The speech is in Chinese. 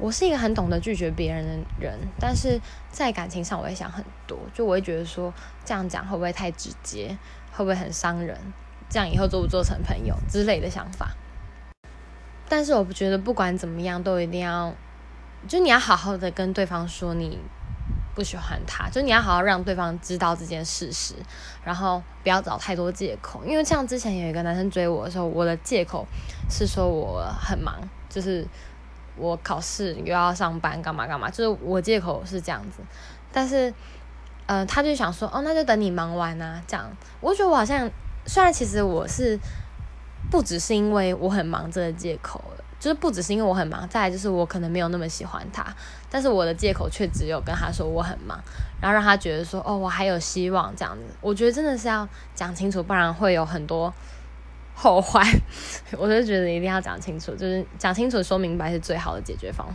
我是一个很懂得拒绝别人的人，但是在感情上我会想很多，就我会觉得说这样讲会不会太直接，会不会很伤人？这样以后做不做成朋友之类的想法。但是我不觉得不管怎么样都一定要，就你要好好的跟对方说你不喜欢他，就你要好好让对方知道这件事实，然后不要找太多借口。因为像之前有一个男生追我的时候，我的借口是说我很忙，就是。我考试又要上班，干嘛干嘛？就是我借口是这样子，但是，呃，他就想说，哦，那就等你忙完啊，这样。我觉得我好像，虽然其实我是不只是因为我很忙这个借口，就是不只是因为我很忙，再来就是我可能没有那么喜欢他，但是我的借口却只有跟他说我很忙，然后让他觉得说，哦，我还有希望这样子。我觉得真的是要讲清楚，不然会有很多。后患，我就觉得一定要讲清楚，就是讲清楚、说明白是最好的解决方法。